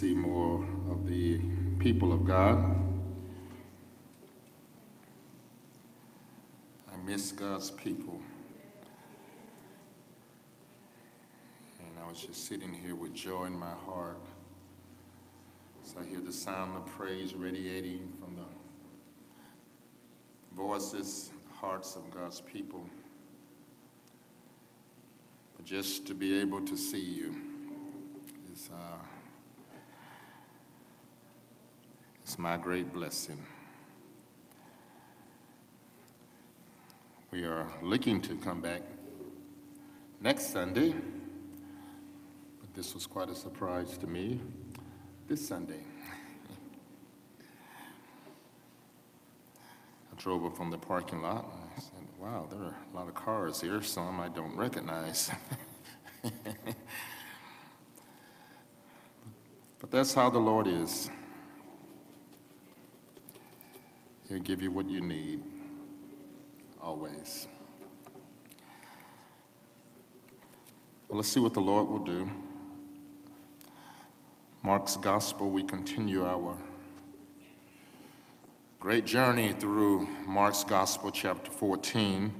see more of the people of God. I miss God's people. And I was just sitting here with joy in my heart as I hear the sound of praise radiating from the voices, hearts of God's people. But just to be able to see you is uh, it's my great blessing. We are looking to come back next Sunday, but this was quite a surprise to me this Sunday. I drove up from the parking lot and I said, wow, there are a lot of cars here, some I don't recognize. but that's how the Lord is. He'll give you what you need, always. Well, let's see what the Lord will do. Mark's Gospel, we continue our great journey through Mark's Gospel, chapter 14.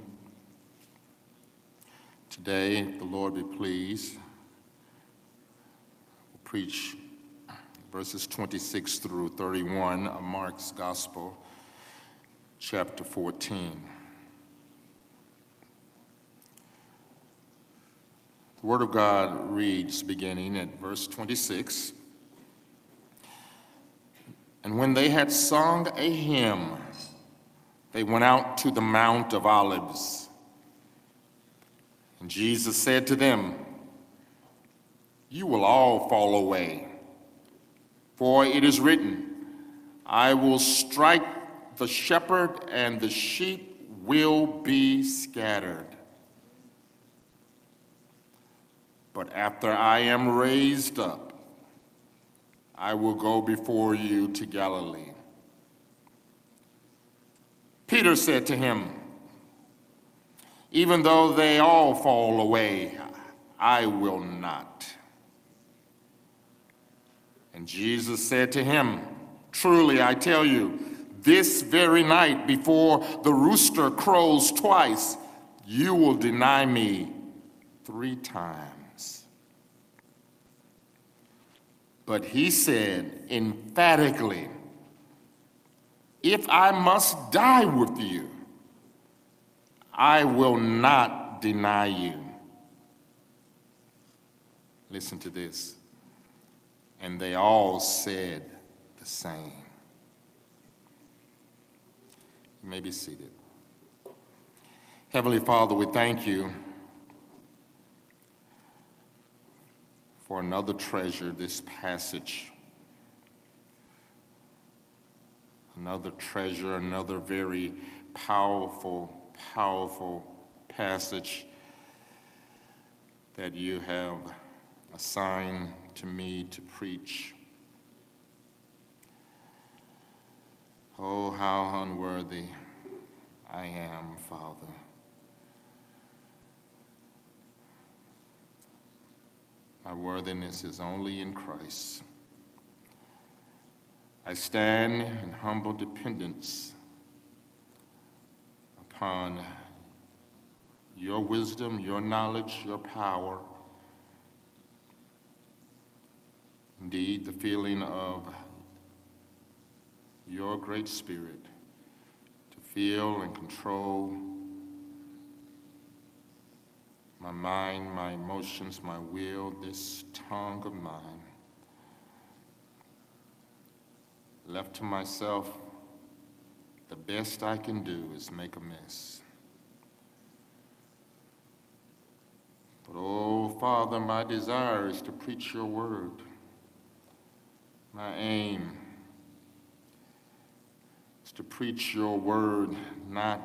Today, the Lord be pleased, we'll preach verses 26 through 31 of Mark's Gospel, chapter 14. The Word of God reads, beginning at verse 26. And when they had sung a hymn, they went out to the Mount of Olives. And Jesus said to them, You will all fall away, for it is written, I will strike the shepherd, and the sheep will be scattered. But after I am raised up, I will go before you to Galilee. Peter said to him, Even though they all fall away, I will not. And Jesus said to him, Truly I tell you, this very night before the rooster crows twice, you will deny me three times. But he said emphatically, If I must die with you, I will not deny you. Listen to this. And they all said the same. You may be seated. Heavenly Father, we thank you for another treasure, this passage. Another treasure, another very powerful, powerful passage that you have assigned to me to preach. Oh, how unworthy I am, Father. My worthiness is only in Christ. I stand in humble dependence upon your wisdom, your knowledge, your power. Indeed, the feeling of your great spirit to feel and control my mind, my emotions, my will, this tongue of mine. Left to myself, the best I can do is make a mess. But oh, Father, my desire is to preach your word. My aim is to preach your word, not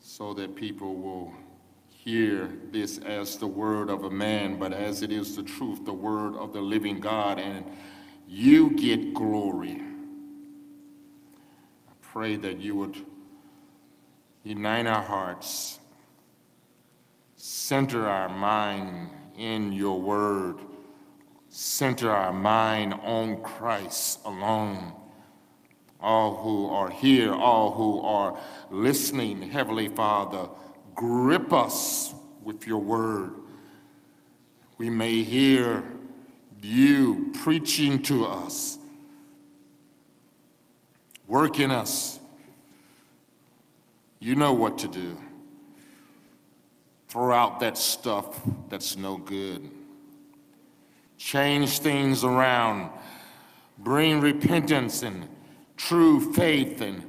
so that people will hear this as the word of a man, but as it is the truth, the word of the living God, and you get glory. I pray that you would unite our hearts, center our mind in your word, center our mind on Christ alone. All who are here, all who are listening, Heavenly Father, grip us with your word. We may hear you preaching to us, working us. You know what to do. Throw out that stuff that's no good. Change things around. Bring repentance and true faith and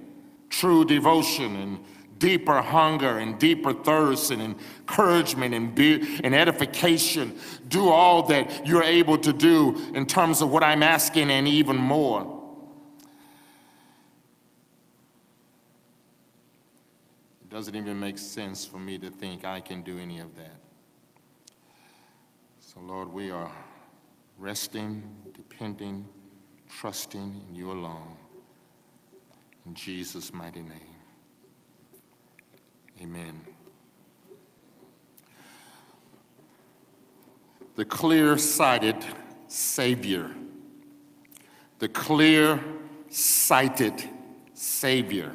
true devotion and deeper hunger and deeper thirst and encouragement and, be, and edification. Do all that you're able to do in terms of what I'm asking and even more. It doesn't even make sense for me to think I can do any of that. So, Lord, we are resting, depending, trusting in you alone. In Jesus' mighty name. Amen. The clear sighted Savior. The clear sighted Savior.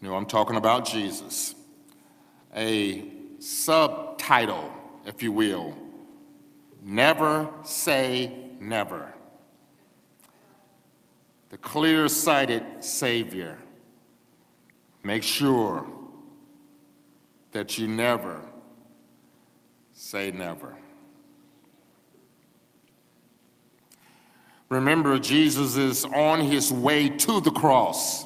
You know, I'm talking about Jesus. A subtitle, if you will. Never say never. The clear sighted Savior. Make sure that you never say never. Remember, Jesus is on his way to the cross.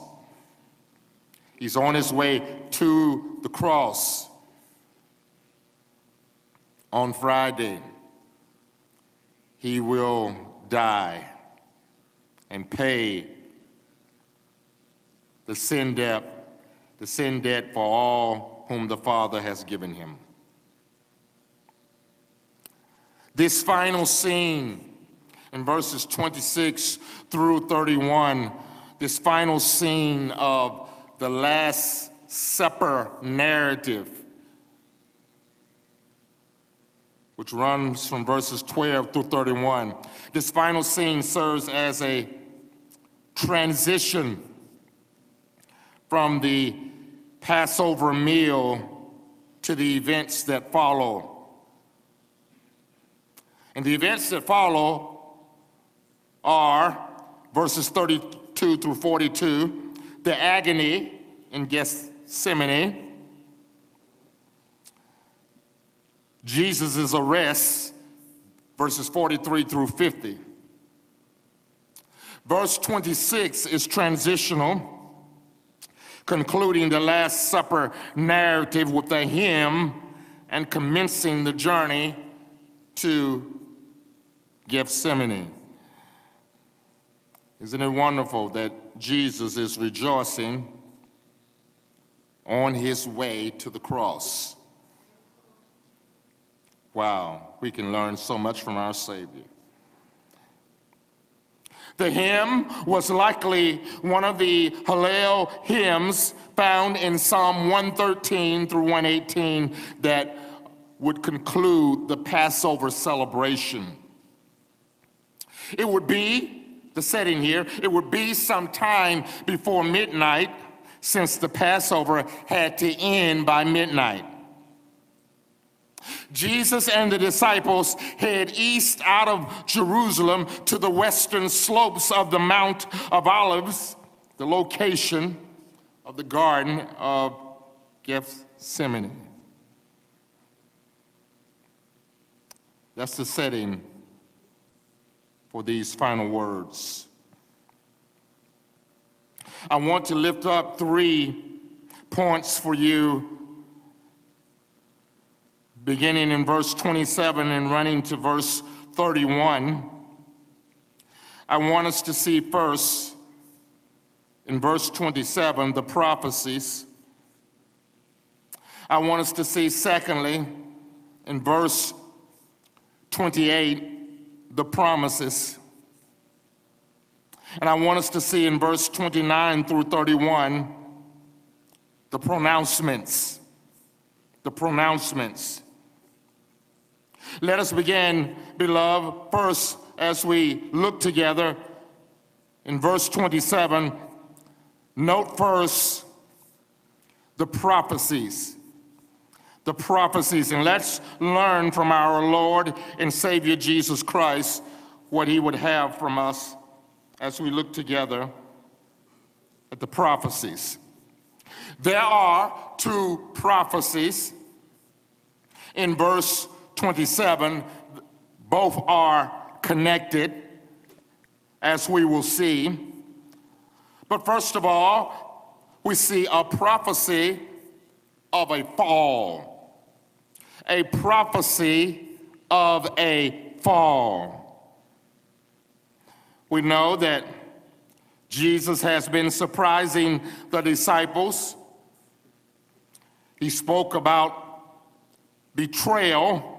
He's on his way to the cross on Friday. He will die and pay the sin debt, the sin debt for all whom the Father has given him. This final scene in verses 26 through 31, this final scene of the Last Supper narrative, which runs from verses 12 through 31. This final scene serves as a transition from the Passover meal to the events that follow. And the events that follow are verses 32 through 42, the agony in Gethsemane, Jesus' arrest, verses 43 through 50. Verse 26 is transitional concluding the Last Supper narrative with a hymn and commencing the journey to Gethsemane. Isn't it wonderful that Jesus is rejoicing on his way to the cross? Wow, we can learn so much from our Savior. The hymn was likely one of the Hallel hymns found in Psalm 113 through 118 that would conclude the Passover celebration. It would be, the setting here, it would be sometime before midnight since the Passover had to end by midnight. Jesus and the disciples head east out of Jerusalem to the western slopes of the Mount of Olives, the location of the Garden of Gethsemane. That's the setting for these final words. I want to lift up three points for you beginning in verse 27 and running to verse 31. I want us to see first in verse 27 the prophecies. I want us to see, secondly, in verse 28, the promises. And I want us to see in verse 29 through 31 the pronouncements. The pronouncements. Let us begin, beloved, first as we look together in verse 27. Note first the prophecies. The prophecies, and let's learn from our Lord and Savior Jesus Christ what he would have from us as we look together at the prophecies. There are two prophecies in verse 27. Both are connected, as we will see. But first of all, we see a prophecy of a fall. A prophecy of a fall. We know that Jesus has been surprising the disciples. He spoke about betrayal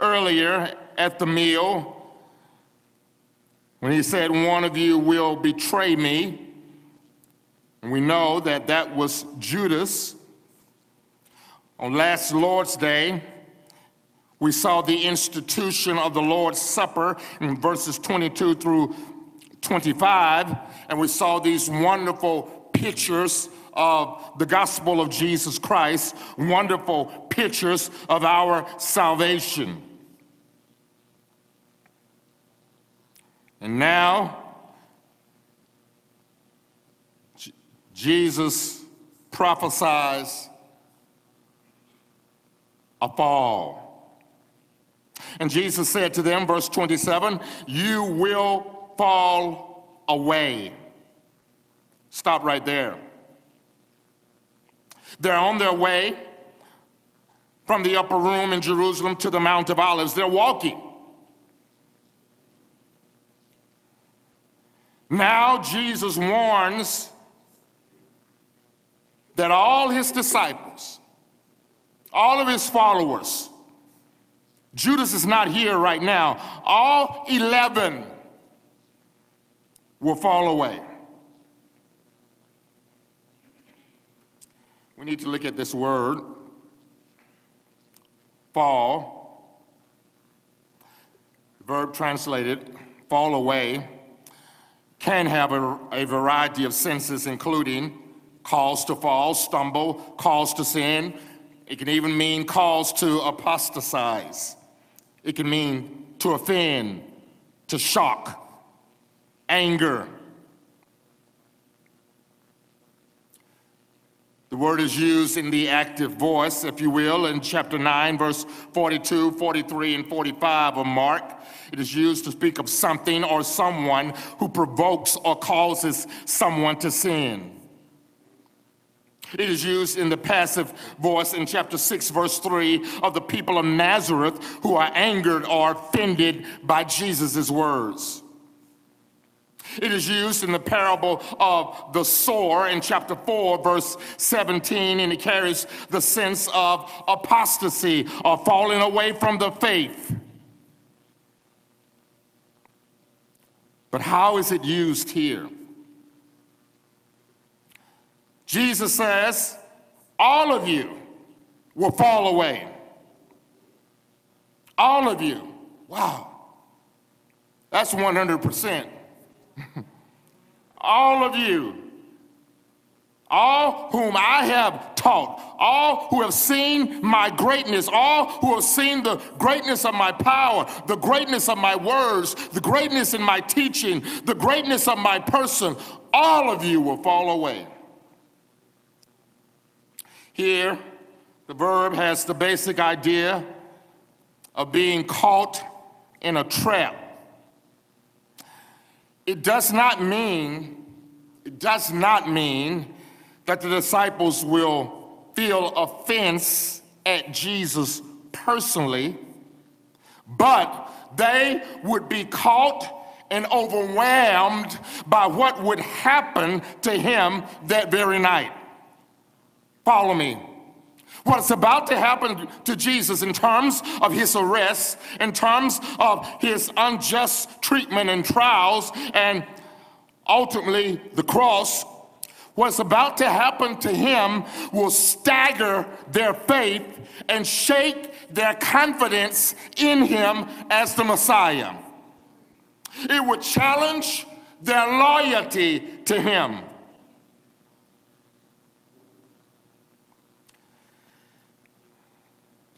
earlier at the meal when he said, One of you will betray me. And we know that that was Judas. On last Lord's Day, we saw the institution of the Lord's Supper in verses 22 through 25, and we saw these wonderful pictures of the gospel of Jesus Christ, wonderful pictures of our salvation. And now, J- Jesus prophesies a fall. And Jesus said to them, verse 27, You will fall away. Stop right there. They're on their way from the upper room in Jerusalem to the Mount of Olives. They're walking. Now Jesus warns that all his disciples, all of his followers, Judas is not here right now, all 11 will fall away. We need to look at this word, fall. Verb translated, fall away can have a, a variety of senses, including cause to fall, stumble, cause to sin. It can even mean cause to apostatize. It can mean to offend, to shock, anger. The word is used in the active voice, if you will, in chapter 9, verse 42, 43, and 45 of Mark. It is used to speak of something or someone who provokes or causes someone to sin. It is used in the passive voice in chapter 6, verse 3 of the people of Nazareth who are angered or offended by Jesus' words. It is used in the parable of the sower in chapter 4, verse 17, and it carries the sense of apostasy or falling away from the faith. But how is it used here? Jesus says, All of you will fall away. All of you. Wow. That's 100%. all of you all whom I have taught, all who have seen my greatness, all who have seen the greatness of my power, the greatness of my words, the greatness in my teaching, the greatness of my person, all of you will fall away. Here, the verb has the basic idea of being caught in a trap. It does not mean, it does not mean that the disciples will feel offense at Jesus personally, but they would be caught and overwhelmed by what would happen to him that very night. Follow me. What's about to happen to Jesus in terms of his arrest, in terms of his unjust treatment and trials, and ultimately the cross What's about to happen to him will stagger their faith and shake their confidence in him as the Messiah. It would challenge their loyalty to him.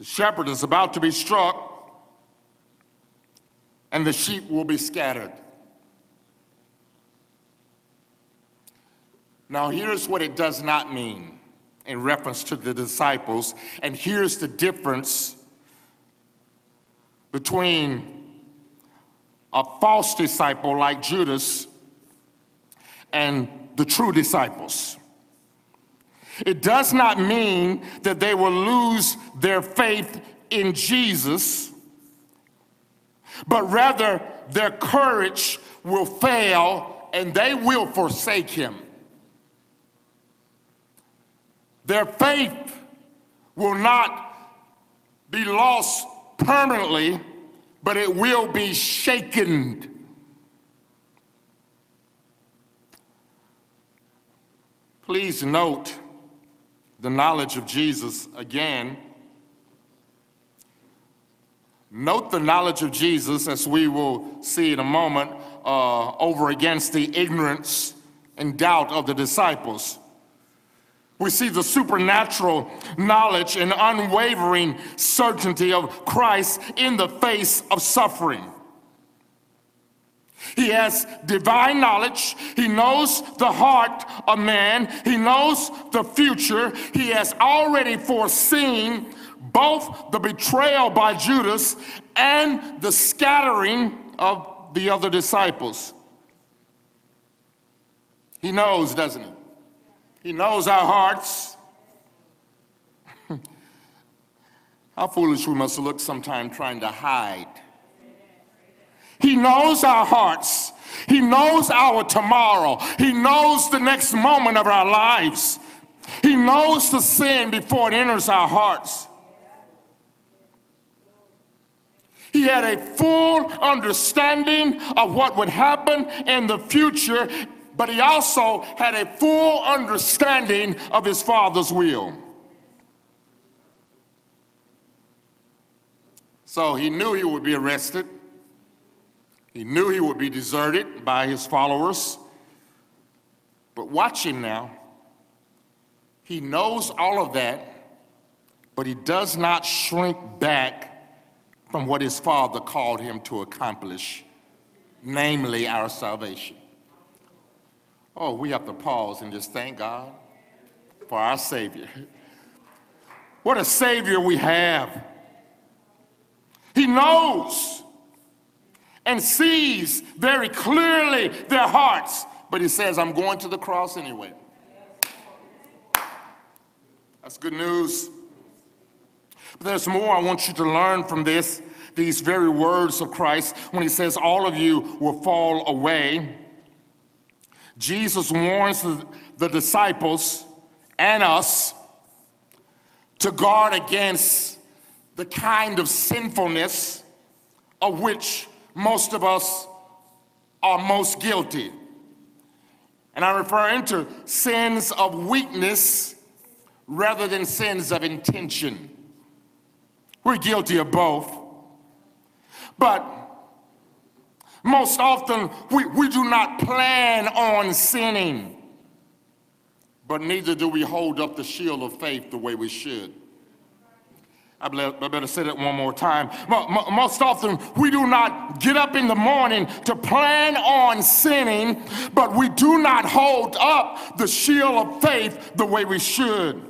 The shepherd is about to be struck, and the sheep will be scattered. Now, here's what it does not mean in reference to the disciples, and here's the difference between a false disciple like Judas and the true disciples. It does not mean that they will lose their faith in Jesus, but rather their courage will fail and they will forsake him. Their faith will not be lost permanently, but it will be shaken. Please note the knowledge of Jesus again. Note the knowledge of Jesus, as we will see in a moment, uh, over against the ignorance and doubt of the disciples. We see the supernatural knowledge and unwavering certainty of Christ in the face of suffering. He has divine knowledge. He knows the heart of man. He knows the future. He has already foreseen both the betrayal by Judas and the scattering of the other disciples. He knows, doesn't he? He knows our hearts. How foolish we must look sometime trying to hide. He knows our hearts. He knows our tomorrow. He knows the next moment of our lives. He knows the sin before it enters our hearts. He had a full understanding of what would happen in the future but he also had a full understanding of his father's will. So he knew he would be arrested. He knew he would be deserted by his followers. But watch him now. He knows all of that, but he does not shrink back from what his father called him to accomplish, namely our salvation. Oh, we have to pause and just thank God for our Savior. What a Savior we have. He knows and sees very clearly their hearts, but He says, I'm going to the cross anyway. That's good news. But there's more I want you to learn from this, these very words of Christ when He says, All of you will fall away. Jesus warns the, disciples and us to guard against the kind of sinfulness of which most of us are most guilty. And I'm referring to sins of weakness rather than sins of intention. We're guilty of both. But most often, we, we do not plan on sinning, but neither do we hold up the shield of faith the way we should. I better say that one more time. Most often, we do not get up in the morning to plan on sinning, but we do not hold up the shield of faith the way we should.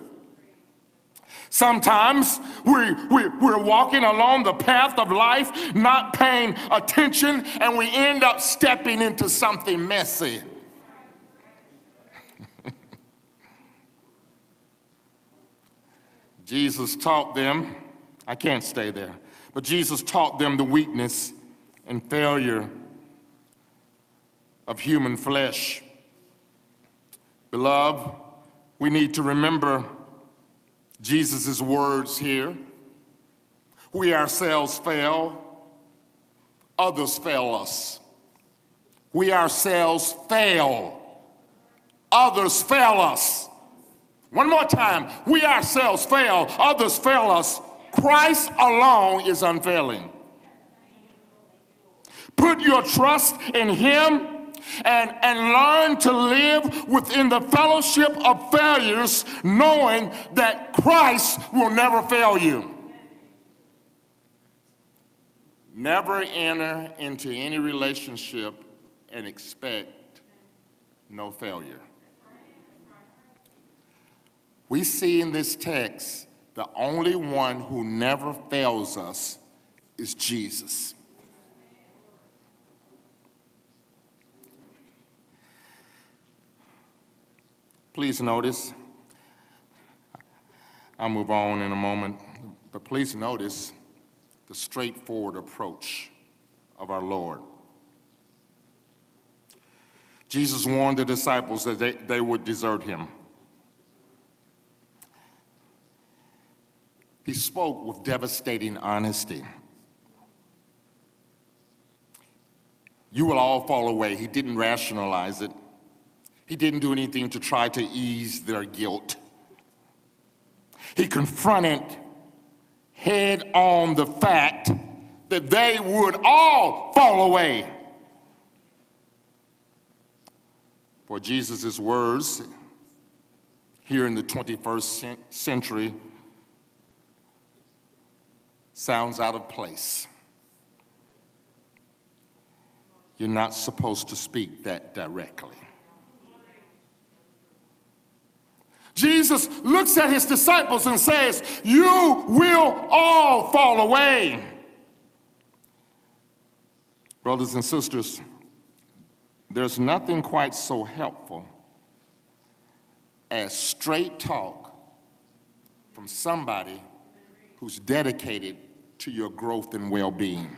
Sometimes we, we, we're walking along the path of life, not paying attention, and we end up stepping into something messy. Jesus taught them, I can't stay there, but Jesus taught them the weakness and failure of human flesh. Beloved, we need to remember Jesus' words here. We ourselves fail, others fail us. We ourselves fail, others fail us. One more time. We ourselves fail, others fail us. Christ alone is unfailing. Put your trust in Him and, and learn to live within the fellowship of failures, knowing that Christ will never fail you. Never enter into any relationship and expect no failure. We see in this text the only one who never fails us is Jesus. Please notice, I'll move on in a moment, but please notice the straightforward approach of our Lord. Jesus warned the disciples that they, they would desert him. He spoke with devastating honesty. You will all fall away. He didn't rationalize it. He didn't do anything to try to ease their guilt. He confronted head on the fact that they would all fall away. For Jesus' words here in the 21st century sounds out of place. You're not supposed to speak that directly. Jesus looks at his disciples and says, You will all fall away. Brothers and sisters, there's nothing quite so helpful as straight talk from somebody who's dedicated to your growth and well being.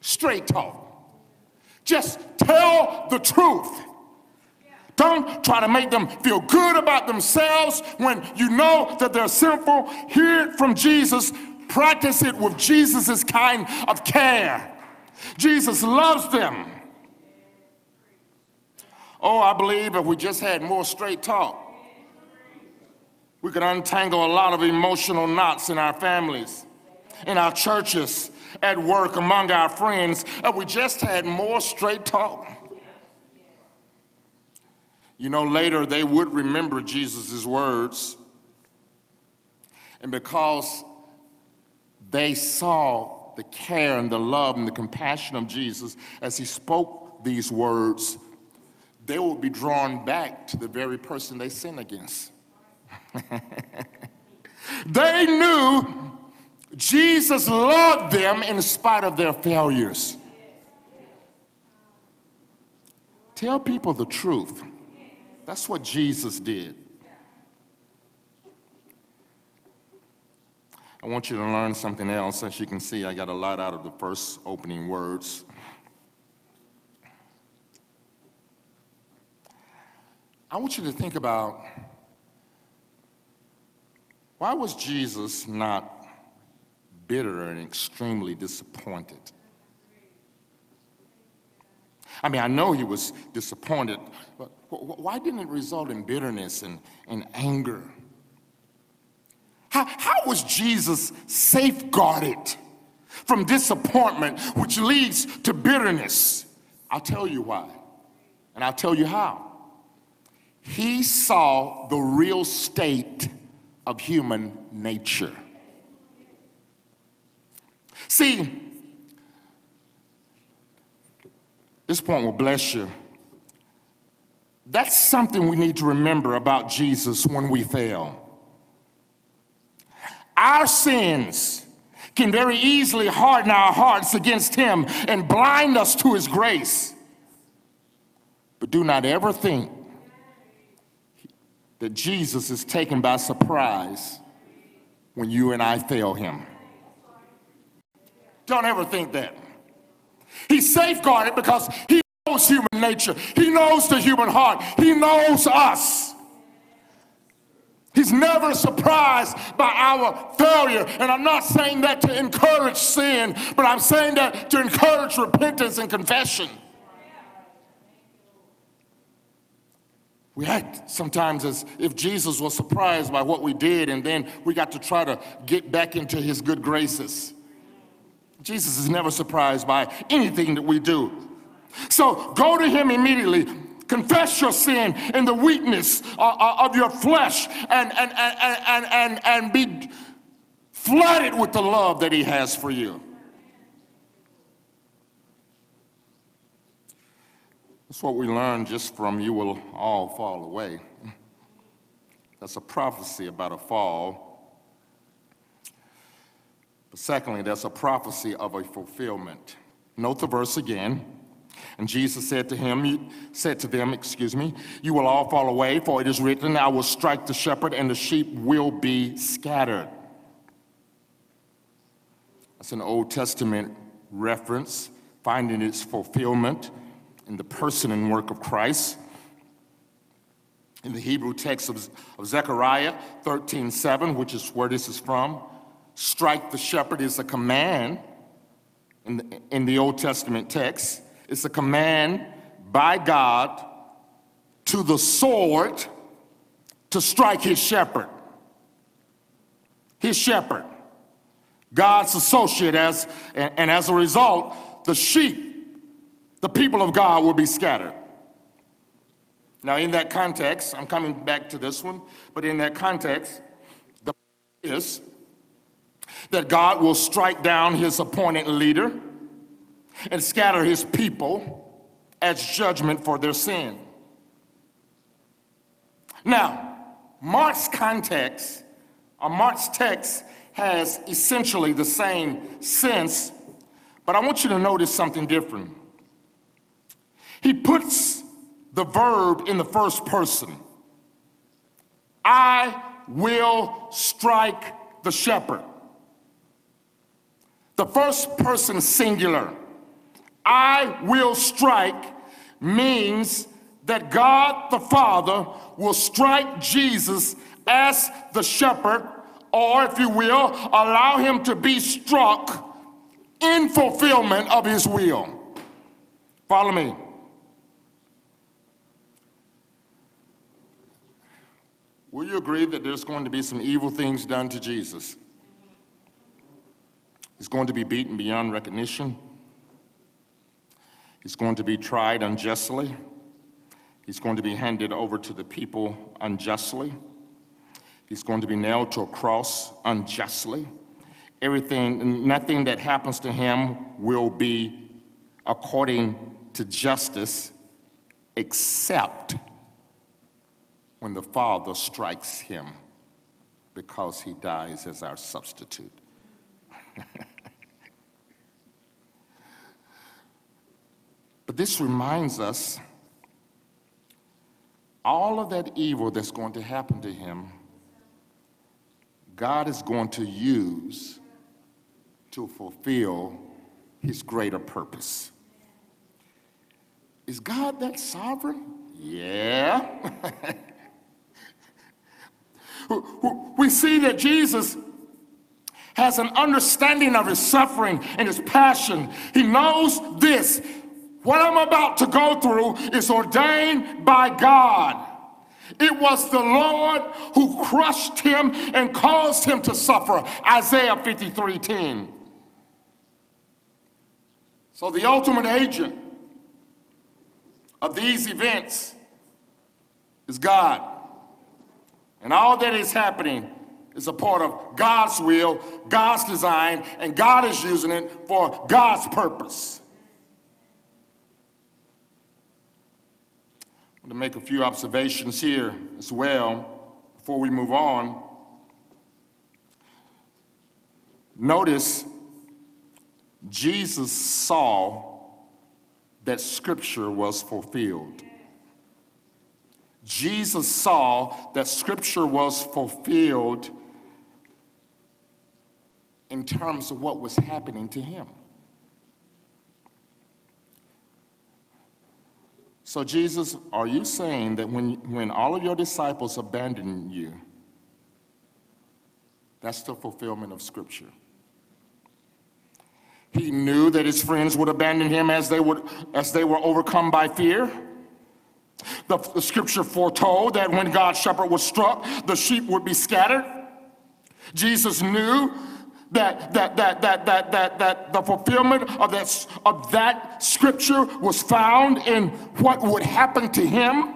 Straight talk. Just tell the truth. Don't try to make them feel good about themselves when you know that they're sinful. Hear it from Jesus. Practice it with Jesus' kind of care. Jesus loves them. Oh, I believe if we just had more straight talk, we could untangle a lot of emotional knots in our families, in our churches, at work, among our friends, if we just had more straight talk. You know, later they would remember Jesus' words. And because they saw the care and the love and the compassion of Jesus as he spoke these words, they would be drawn back to the very person they sinned against. they knew Jesus loved them in spite of their failures. Tell people the truth. That's what Jesus did. I want you to learn something else. As you can see, I got a lot out of the first opening words. I want you to think about why was Jesus not bitter and extremely disappointed? I mean, I know he was disappointed, but why didn't it result in bitterness and, and anger? How, how was Jesus safeguarded from disappointment, which leads to bitterness? I'll tell you why, and I'll tell you how. He saw the real state of human nature. See, this point will bless you. That's something we need to remember about Jesus when we fail. Our sins can very easily harden our hearts against Him and blind us to His grace. But do not ever think that Jesus is taken by surprise when you and I fail Him. Don't ever think that. He's safeguarded because He knows human nature. He knows the human heart. He knows us. He's never surprised by our failure. And I'm not saying that to encourage sin, but I'm saying that to encourage repentance and confession. We act sometimes as if Jesus was surprised by what we did, and then we got to try to get back into his good graces. Jesus is never surprised by anything that we do. So go to him immediately. Confess your sin and the weakness uh, uh, of your flesh and, and, and, and, and, and be flooded with the love that he has for you. That's what we learned just from you will all fall away. That's a prophecy about a fall. But secondly, that's a prophecy of a fulfillment. Note the verse again. And Jesus said to him, said to them, excuse me, you will all fall away, for it is written, I will strike the shepherd, and the sheep will be scattered. That's an Old Testament reference, finding its fulfillment in the person and work of Christ. In the Hebrew text of, of Zechariah 13 7, which is where this is from, strike the shepherd is a command in the, in the Old Testament text. It's a command by God to the sword to strike his shepherd. His shepherd. God's associate as and, and as a result, the sheep the people of God will be scattered. Now, in that context, I'm coming back to this one, but in that context, the is that God will strike down his appointed leader and scatter his people as judgment for their sin. Now, Mark's context, or Mark's text, has essentially the same sense, but I want you to notice something different. He puts the verb in the first person. I will strike the shepherd. The first person singular, I will strike, means that God the Father will strike Jesus as the shepherd, or if you will, allow him to be struck in fulfillment of his will. Follow me. Will you agree that there's going to be some evil things done to Jesus? He's going to be beaten beyond recognition. He's going to be tried unjustly. He's going to be handed over to the people unjustly. He's going to be nailed to a cross unjustly. Everything, nothing that happens to him will be according to justice except when the Father strikes him because he dies as our substitute. but this reminds us all of that evil that's going to happen to him, God is going to use to fulfill his greater purpose. Is God that sovereign? Yeah. we see that Jesus has an understanding of his suffering and his passion. He knows this. What I'm about to go through is ordained by God. It was the Lord who crushed him and caused him to suffer. Isaiah 53:10. So the ultimate agent of these events is God. And all that is happening is a part of God's will, God's design, and God is using it for God's purpose. To make a few observations here as well before we move on. Notice Jesus saw that Scripture was fulfilled. Jesus saw that scripture was fulfilled in terms of what was happening to him. So, Jesus, are you saying that when, when all of your disciples abandoned you, that's the fulfillment of Scripture? He knew that his friends would abandon him as they, would, as they were overcome by fear. The, the scripture foretold that when God's shepherd was struck, the sheep would be scattered. Jesus knew that, that, that, that, that, that, that the fulfillment of that, of that scripture was found in what would happen to him.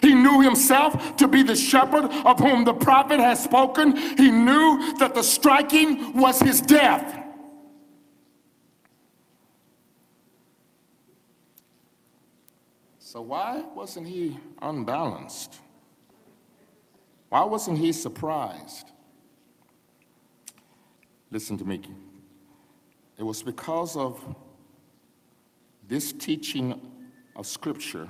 He knew himself to be the shepherd of whom the prophet has spoken. He knew that the striking was his death. So, why wasn't he unbalanced? Why wasn't he surprised? Listen to me. It was because of this teaching of Scripture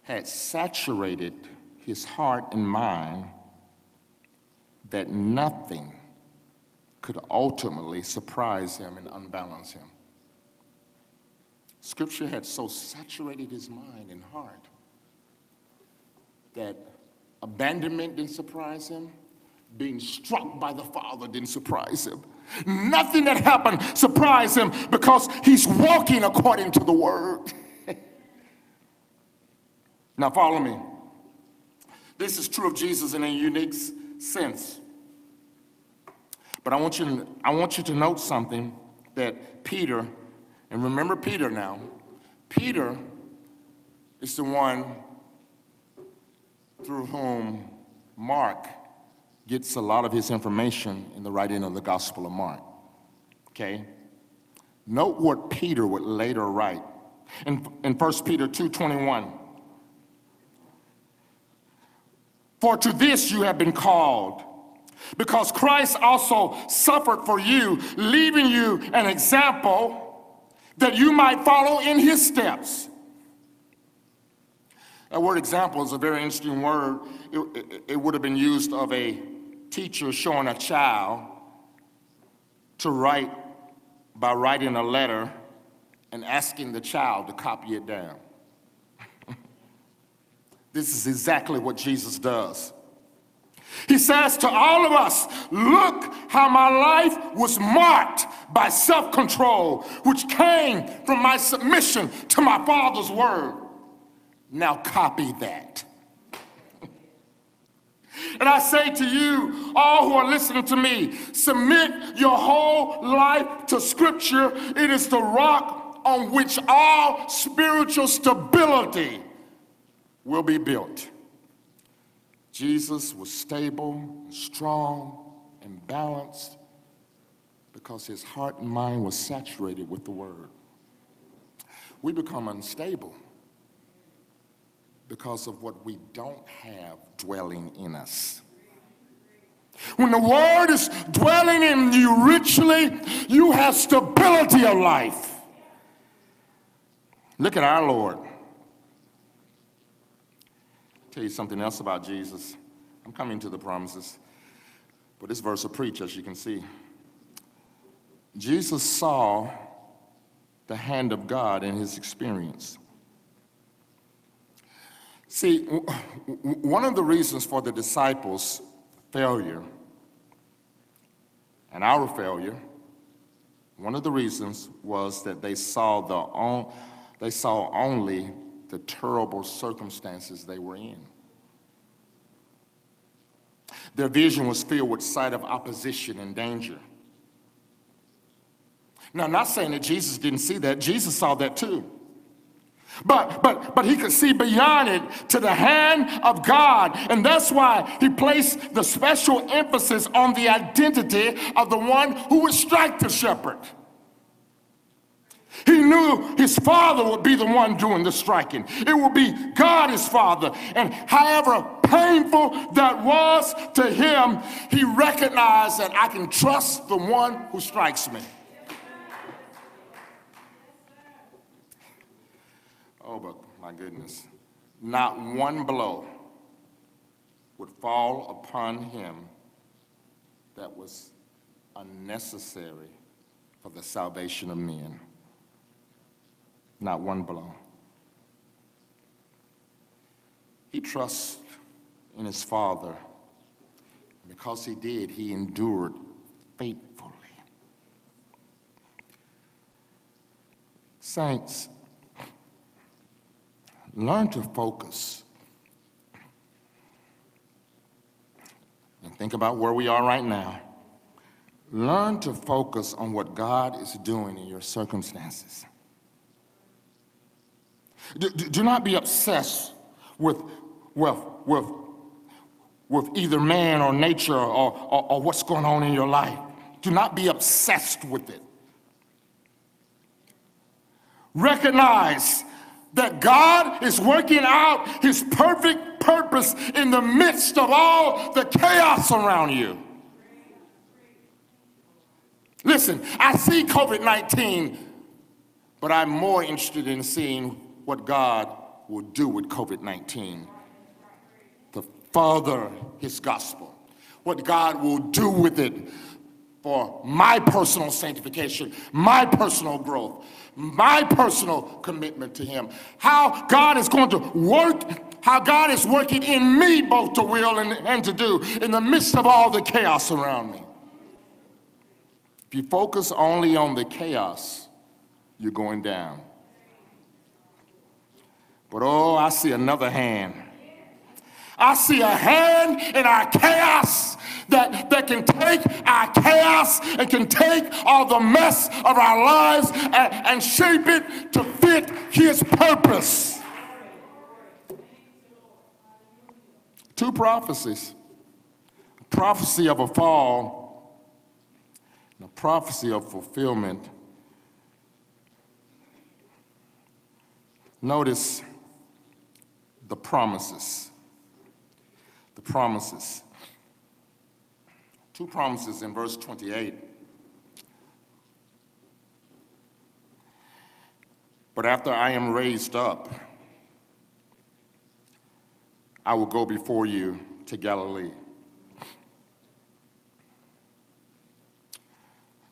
had saturated his heart and mind that nothing could ultimately surprise him and unbalance him. Scripture had so saturated his mind and heart that abandonment didn't surprise him, being struck by the Father didn't surprise him. Nothing that happened surprised him because he's walking according to the Word. now, follow me. This is true of Jesus in a unique sense. But I want you to, I want you to note something that Peter, and remember Peter now, Peter is the one through whom Mark gets a lot of his information in the writing of the Gospel of Mark. Okay? Note what Peter would later write. In, in 1 Peter 2:21. For to this you have been called, because Christ also suffered for you, leaving you an example that you might follow in his steps. That word example is a very interesting word. It, it, it would have been used of a teacher showing a child to write by writing a letter and asking the child to copy it down. this is exactly what Jesus does. He says to all of us, Look how my life was marked by self control, which came from my submission to my Father's word. Now copy that. And I say to you, all who are listening to me, submit your whole life to Scripture. It is the rock on which all spiritual stability will be built. Jesus was stable, strong, and balanced because his heart and mind was saturated with the Word. We become unstable because of what we don't have dwelling in us. When the word is dwelling in you richly, you have stability of life. Look at our Lord. Tell you something else about Jesus. I'm coming to the promises. But this verse will preach, as you can see. Jesus saw the hand of God in his experience. See, one of the reasons for the disciples' failure and our failure, one of the reasons was that they saw the on, they saw only the terrible circumstances they were in. Their vision was filled with sight of opposition and danger. Now, I'm not saying that Jesus didn't see that. Jesus saw that too. But, but, but he could see beyond it to the hand of God. And that's why he placed the special emphasis on the identity of the one who would strike the shepherd. He knew his father would be the one doing the striking. It would be God, his father. And however painful that was to him, he recognized that I can trust the one who strikes me. Oh, but my goodness. Not one blow would fall upon him that was unnecessary for the salvation of men. Not one blow. He trusts in his Father. Because he did, he endured faithfully. Saints, learn to focus. And think about where we are right now. Learn to focus on what God is doing in your circumstances. Do, do, not be obsessed with, with, with, with either man or nature or, or, or what's going on in your life. Do not be obsessed with it. Recognize that God is working out his perfect purpose in the midst of all the chaos around you. Listen, I see COVID 19, but I'm more interested in seeing what God will do with COVID 19 to further his gospel, what God will do with it for my personal sanctification, my personal growth, my personal commitment to Him. How God is going to work, how God is working in me both to will and, and to do in the midst of all the chaos around me. If you focus only on the chaos, you're going down. But oh, I see another hand. I see a hand in our chaos that, that can take our chaos and can take all the mess of our lives and, and shape it to fit His purpose. Two prophecies a prophecy of a fall, and a prophecy of fulfillment. Notice the promises. The promises two promises in verse 28. But after I am raised up, I will go before you to Galilee.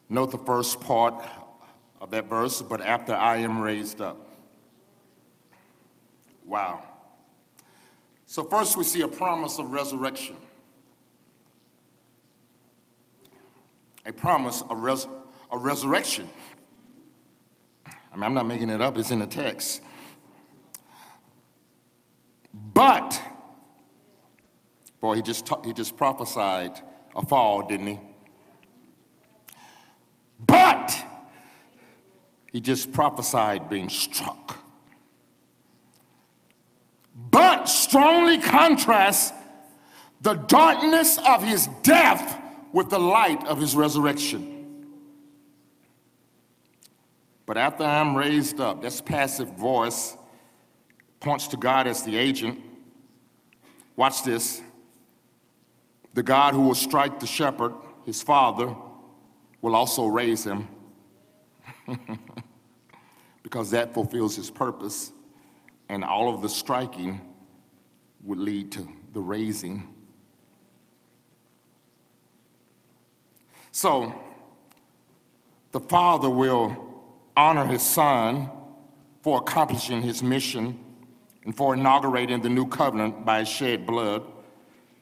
Note the first part of that verse, but after I am raised up. Wow. So, first we see a promise of resurrection. a promise of res- a resurrection. I mean, I'm not making it up, it's in the text. But, boy, he just, he just prophesied a fall, didn't he? But, he just prophesied being struck. But strongly contrasts the darkness of his death with the light of his resurrection. But after I'm raised up, that's passive voice, points to God as the agent. Watch this. The God who will strike the shepherd, his father, will also raise him because that fulfills his purpose, and all of the striking would lead to the raising So the Father will honor his Son for accomplishing his mission and for inaugurating the new covenant by his shed blood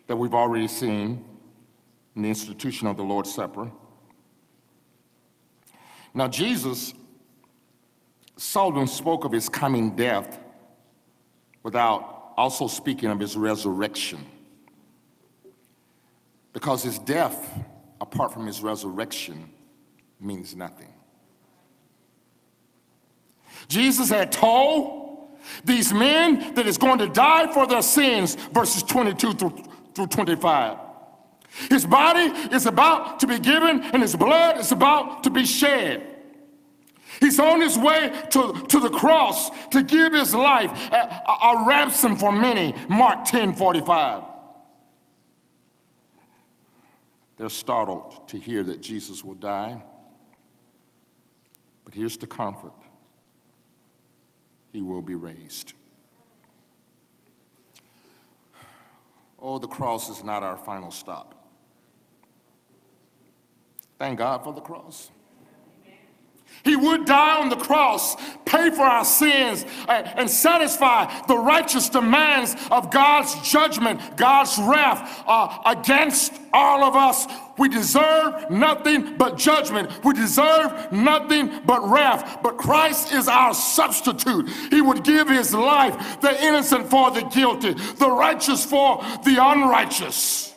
that we've already seen in the institution of the Lord's Supper. Now, Jesus seldom spoke of his coming death without also speaking of his resurrection. Because his death apart from his resurrection means nothing. Jesus had told these men that is going to die for their sins, verses 22 through, through 25. His body is about to be given and his blood is about to be shed. He's on his way to, to the cross to give his life a, a, ransom for many, Mark 10 45. They're startled to hear that Jesus will die. But here's the comfort He will be raised. Oh, the cross is not our final stop. Thank God for the cross. He would die on the cross, pay for our sins, and satisfy the righteous demands of God's judgment, God's wrath uh, against all of us. We deserve nothing but judgment. We deserve nothing but wrath. But Christ is our substitute. He would give his life, the innocent for the guilty, the righteous for the unrighteous.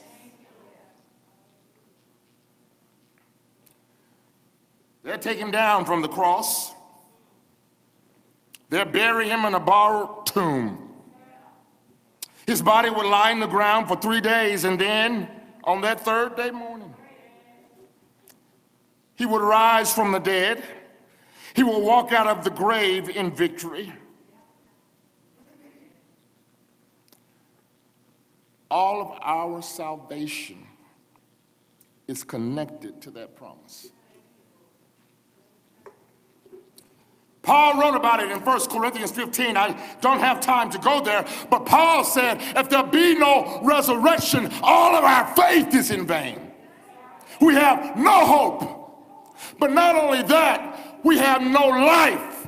They're take him down from the cross. They'll bury him in a borrowed tomb. His body would lie in the ground for three days, and then on that third day morning, he would rise from the dead. He will walk out of the grave in victory. All of our salvation is connected to that promise. Paul wrote about it in 1 Corinthians 15. I don't have time to go there, but Paul said, if there be no resurrection, all of our faith is in vain. We have no hope. But not only that, we have no life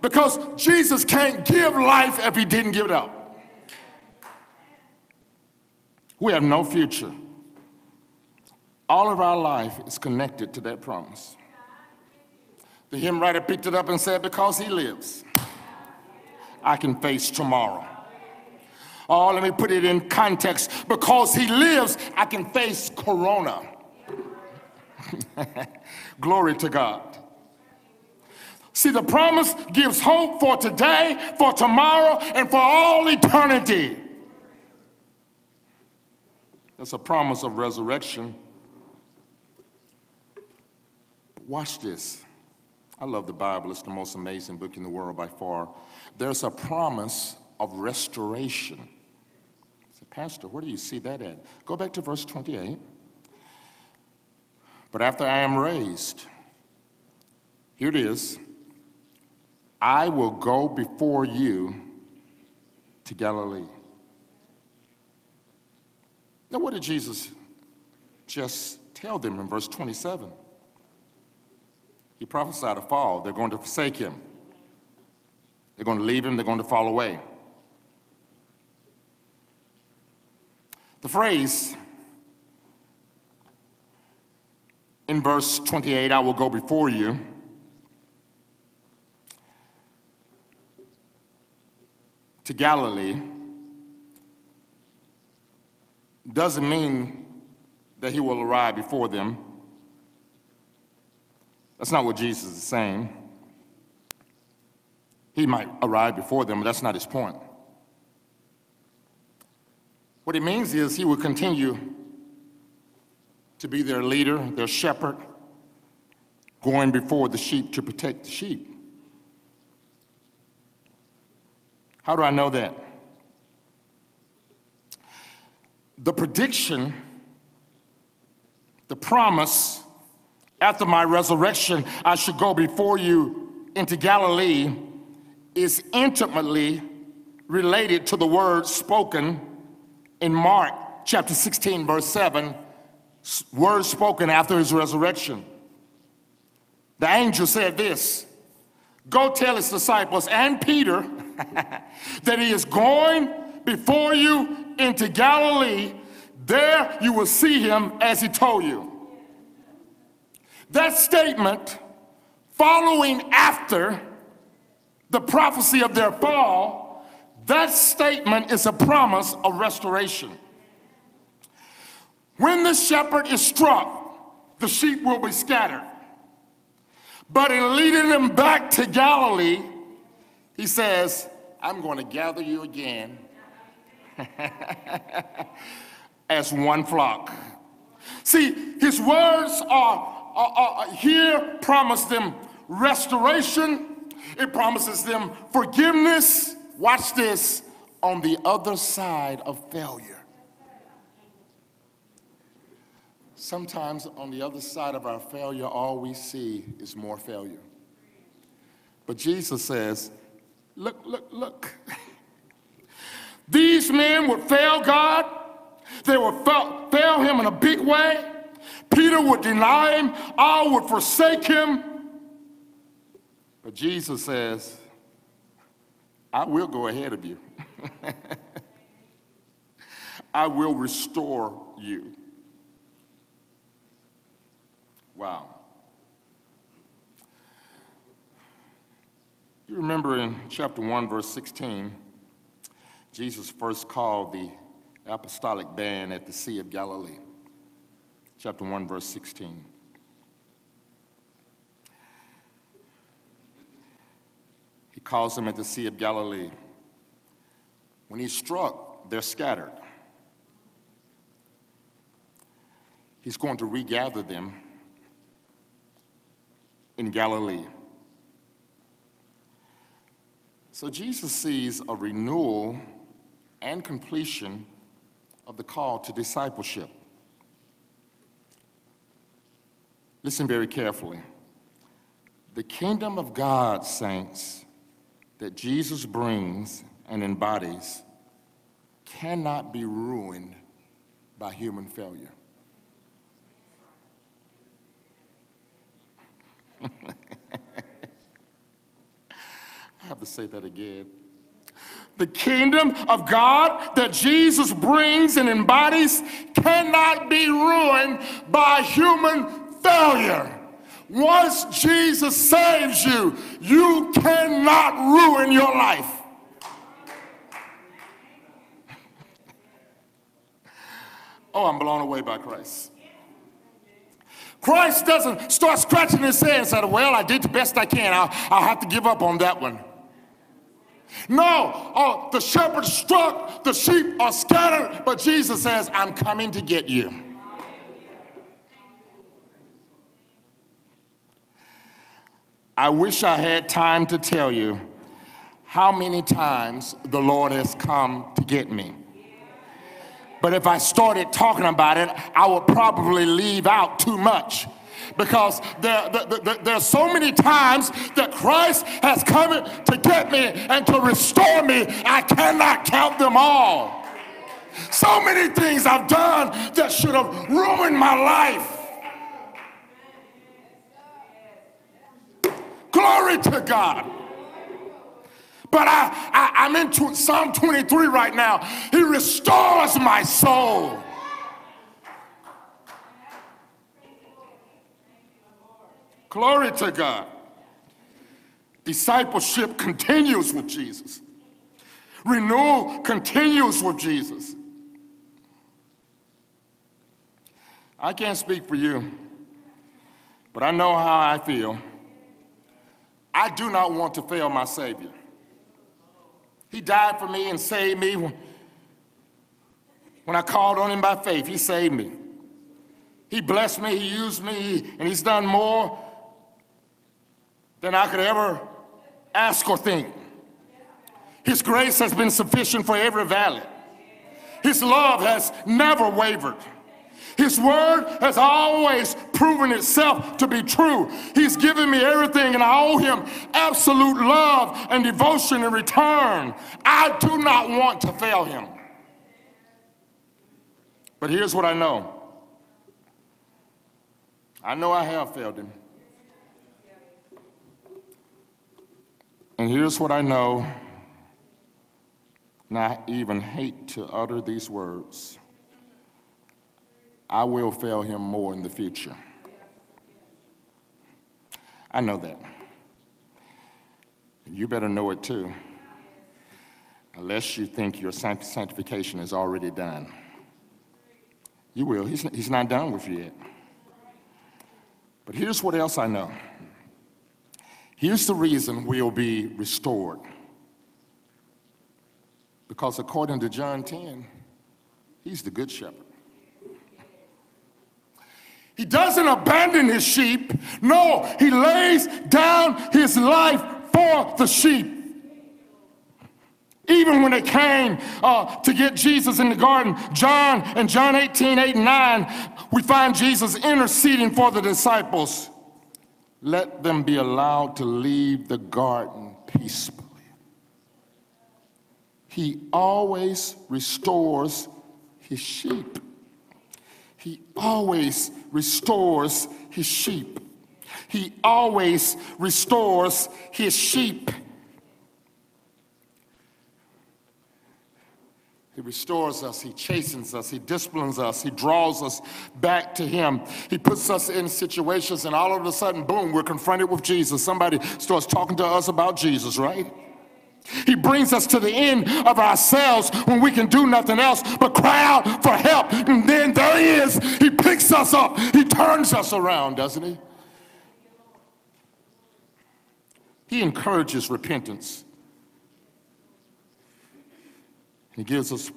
because Jesus can't give life if he didn't give it up. We have no future. All of our life is connected to that promise. The hymn writer picked it up and said, Because he lives, I can face tomorrow. Oh, let me put it in context. Because he lives, I can face Corona. Glory to God. See, the promise gives hope for today, for tomorrow, and for all eternity. That's a promise of resurrection. Watch this. I love the Bible. It's the most amazing book in the world by far. There's a promise of restoration. I said, Pastor, where do you see that at? Go back to verse 28. But after I am raised, here it is I will go before you to Galilee. Now, what did Jesus just tell them in verse 27? He prophesied a fall. They're going to forsake him. They're going to leave him. They're going to fall away. The phrase in verse 28, I will go before you, to Galilee, doesn't mean that he will arrive before them. That's not what Jesus is saying. He might arrive before them, but that's not his point. What it means is he will continue to be their leader, their shepherd, going before the sheep to protect the sheep. How do I know that? The prediction, the promise, after my resurrection, I should go before you into Galilee is intimately related to the word spoken in Mark chapter 16, verse 7, words spoken after his resurrection. The angel said this Go tell his disciples and Peter that he is going before you into Galilee. There you will see him as he told you. That statement, following after the prophecy of their fall, that statement is a promise of restoration. When the shepherd is struck, the sheep will be scattered. But in leading them back to Galilee, he says, I'm going to gather you again as one flock. See, his words are uh, uh, here promise them restoration, it promises them forgiveness. Watch this on the other side of failure. Sometimes on the other side of our failure, all we see is more failure. But Jesus says, Look, look, look. These men would fail God, they would fail, fail Him in a big way. Peter would deny him, I would forsake him. But Jesus says, I will go ahead of you. I will restore you. Wow. You remember in chapter 1, verse 16, Jesus first called the apostolic band at the Sea of Galilee. Chapter 1, verse 16. He calls them at the Sea of Galilee. When he struck, they're scattered. He's going to regather them in Galilee. So Jesus sees a renewal and completion of the call to discipleship. Listen very carefully. The kingdom of God, saints, that Jesus brings and embodies cannot be ruined by human failure. I have to say that again. The kingdom of God that Jesus brings and embodies cannot be ruined by human failure. Once Jesus saves you, you cannot ruin your life. Oh, I'm blown away by Christ. Christ doesn't start scratching his head and say, Well, I did the best I can. I'll, I'll have to give up on that one. No, oh, the shepherd struck, the sheep are scattered, but Jesus says, I'm coming to get you. I wish I had time to tell you how many times the Lord has come to get me. But if I started talking about it, I would probably leave out too much because there, there, there, there, are so many times that Christ has come to get me and to restore me, I cannot count them all. So many things I've done that should have ruined my life. Glory to God. But I, I, I'm in Psalm 23 right now. He restores my soul. Glory to God. Discipleship continues with Jesus. Renewal continues with Jesus. I can't speak for you, but I know how I feel. I do not want to fail my Savior. He died for me and saved me. When I called on him by faith, he saved me. He blessed me, he used me, and he's done more than I could ever ask or think. His grace has been sufficient for every valley. His love has never wavered. His word has always proven itself to be true. He's given me everything, and I owe him absolute love and devotion in return. I do not want to fail him. But here's what I know I know I have failed him. And here's what I know, and I even hate to utter these words I will fail him more in the future. I know that. You better know it too, unless you think your sanctification is already done. You will. He's, he's not done with you yet. But here's what else I know Here's the reason we'll be restored. Because according to John 10, he's the good shepherd. He doesn't abandon his sheep. No, he lays down his life for the sheep. Even when they came uh, to get Jesus in the garden, John and John 18, 8 and 9, we find Jesus interceding for the disciples let them be allowed to leave the garden peacefully. He always restores his sheep. He always restores his sheep. He always restores his sheep. He restores us, He chastens us, He disciplines us, He draws us back to Him. He puts us in situations, and all of a sudden, boom, we're confronted with Jesus. Somebody starts talking to us about Jesus, right? He brings us to the end of ourselves when we can do nothing else but cry out for help. And then there he is. He picks us up. He turns us around, doesn't he? He encourages repentance. He gives us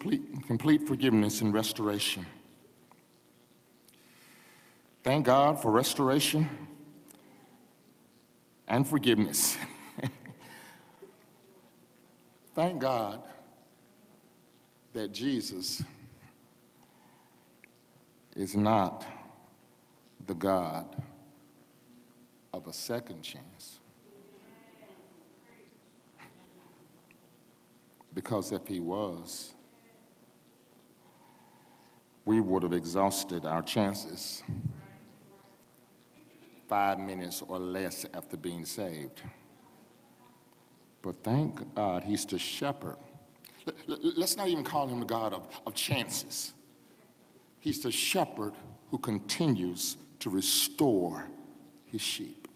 complete, forgiveness and restoration. Thank God for restoration and forgiveness. Thank God that Jesus is not the God of a second chance. Because if he was, we would have exhausted our chances five minutes or less after being saved. But thank God he's the shepherd. Let's not even call him the God of, of chances. He's the shepherd who continues to restore his sheep.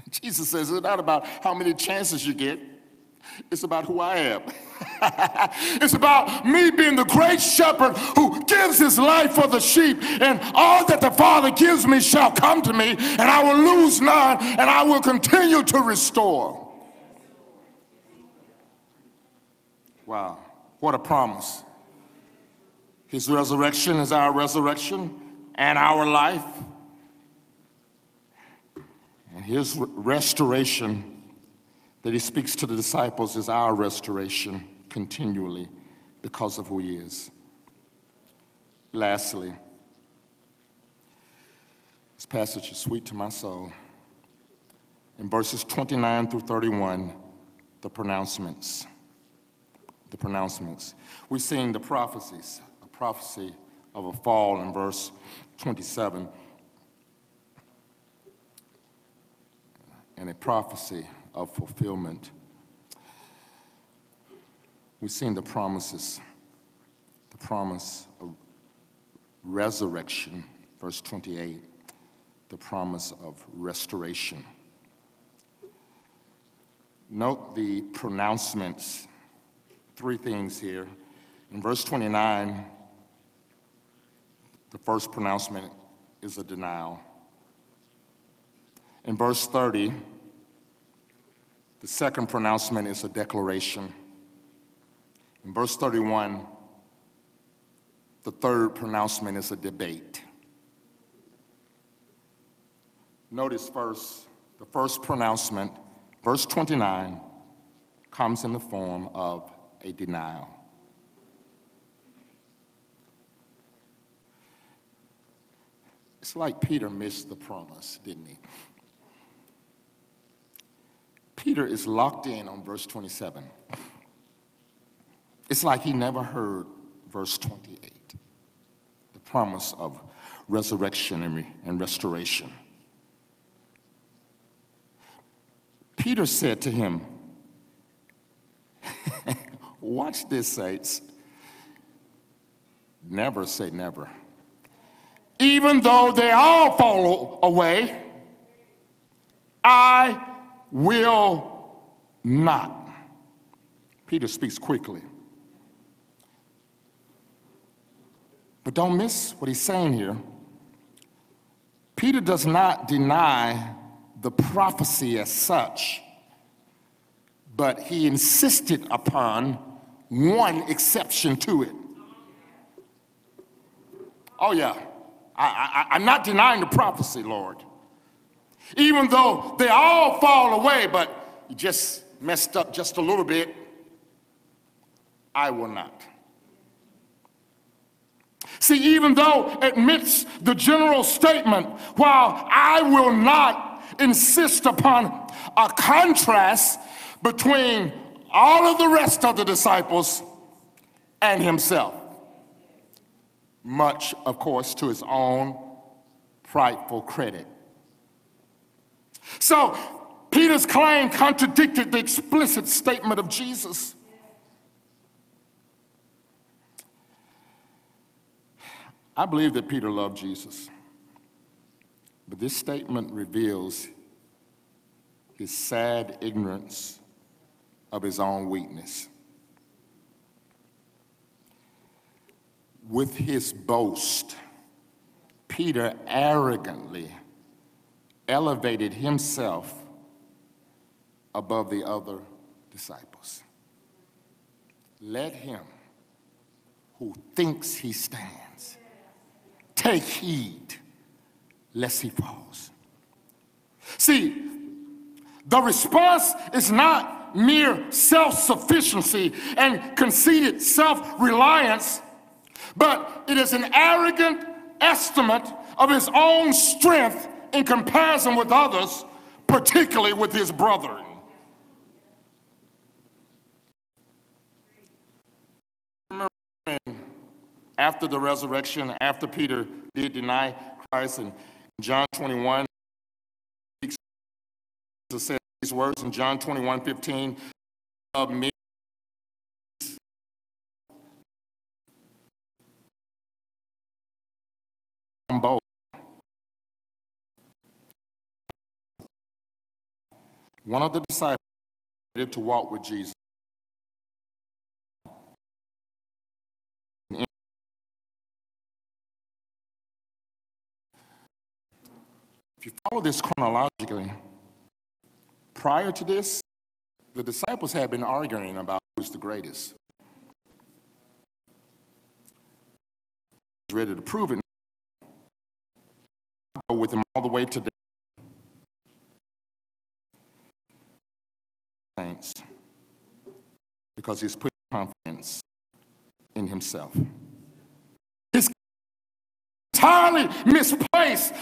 Jesus says it's not about how many chances you get, it's about who I am. it's about me being the great shepherd who gives his life for the sheep, and all that the Father gives me shall come to me, and I will lose none, and I will continue to restore. Wow, what a promise. His resurrection is our resurrection and our life. And his restoration that he speaks to the disciples is our restoration continually because of who he is. Lastly, this passage is sweet to my soul. In verses 29 through 31, the pronouncements. The pronouncements. We're seeing the prophecies, a prophecy of a fall in verse 27, and a prophecy of fulfillment. We've seen the promises, the promise of resurrection, verse 28, the promise of restoration. Note the pronouncements, three things here. In verse 29, the first pronouncement is a denial. In verse 30, the second pronouncement is a declaration. In verse 31, the third pronouncement is a debate. Notice first, the first pronouncement, verse 29, comes in the form of a denial. It's like Peter missed the promise, didn't he? Peter is locked in on verse 27. It's like he never heard verse 28, the promise of resurrection and, re- and restoration. Peter said to him, Watch this, saints. Never say never. Even though they all fall away, I will not. Peter speaks quickly. But don't miss what he's saying here. Peter does not deny the prophecy as such, but he insisted upon one exception to it. Oh, yeah, I, I'm not denying the prophecy, Lord even though they all fall away, but you just messed up just a little bit, I will not. See, even though admits the general statement, while I will not insist upon a contrast between all of the rest of the disciples and himself, much, of course, to his own prideful credit. So, Peter's claim contradicted the explicit statement of Jesus. I believe that Peter loved Jesus, but this statement reveals his sad ignorance of his own weakness. With his boast, Peter arrogantly elevated himself above the other disciples. Let him who thinks he stands take heed lest he falls. See, the response is not mere self sufficiency and conceited self reliance, but it is an arrogant estimate of his own strength in comparison with others, particularly with his brethren. After the resurrection, after Peter did deny Christ in John 21, Jesus said these words in John 21 15 of me. Both. One of the disciples to walk with Jesus. If you follow this chronologically, prior to this, the disciples had been arguing about who's the greatest. He's Ready to prove it. Go with him all the way to because he's put confidence in himself. His entirely misplaced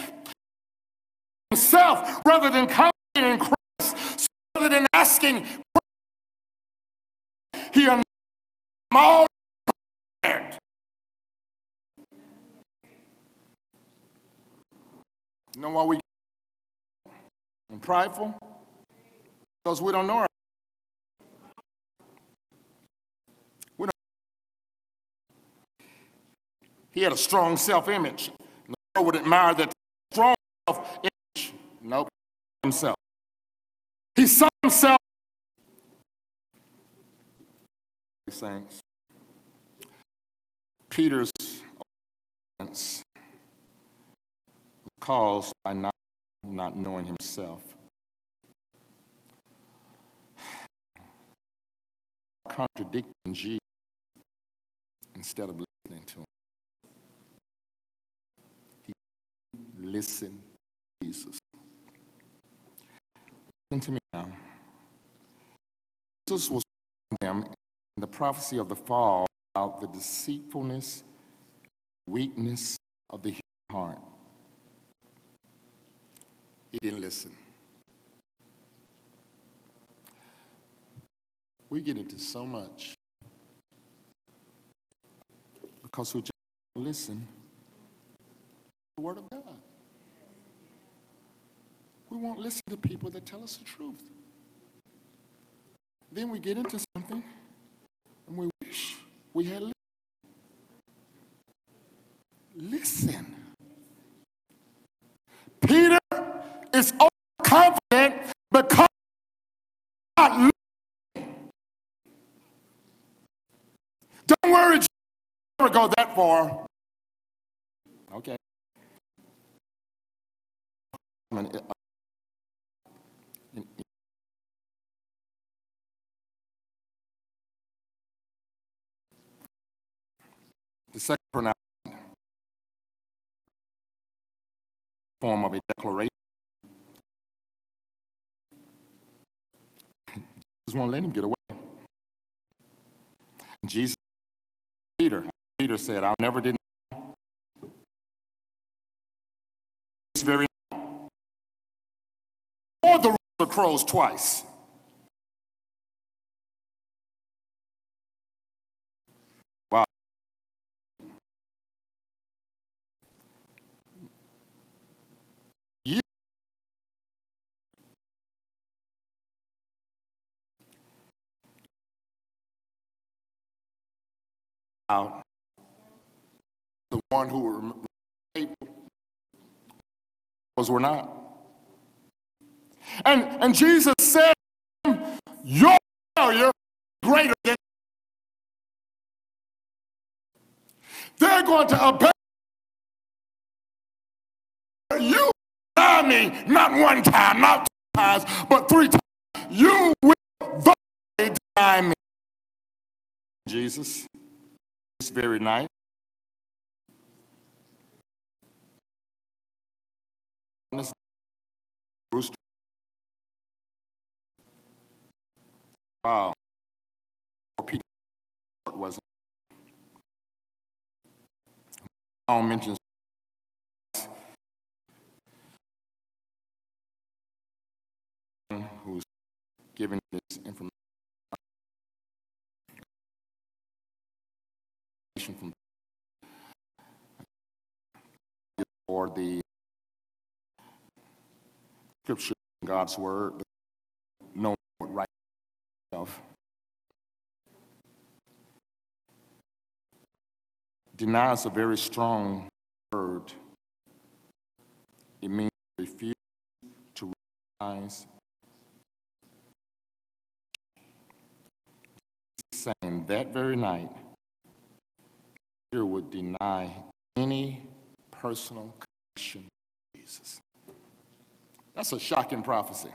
himself rather than confident in Christ, rather than asking, he all prepared. You know why we and prideful? Because we don't know our He had a strong self-image. No one would admire that strong self-image. Nope, himself. He saw himself. Saints. Peter's offense caused by not, not knowing himself. Contradicting Jesus instead of listening to him. Listen Jesus. Listen to me now. Jesus was them in the prophecy of the fall about the deceitfulness, weakness of the human heart. He didn't listen. We get into so much because we just listen to the Word of God. We won't listen to people that tell us the truth. Then we get into something and we wish we had listened. Listen. Peter is overconfident because not listening. Don't worry, never go that far. Okay. The form of a declaration. Jesus won't let him get away. Jesus, Peter, Peter said, I'll never deny. This very or the crows twice. Out. The one who were was were not. And, and Jesus said, Your failure greater than they're going to obey you deny me not one time, not two times, but three times. You will deny me. Jesus, very nice. Wow. Was Paul mentions who's giving this information from or the scripture God's word, know what right of. Deny is a very strong word. It means refuse to recognize. Saying that very night, Peter would deny any personal connection with Jesus. That's a shocking prophecy.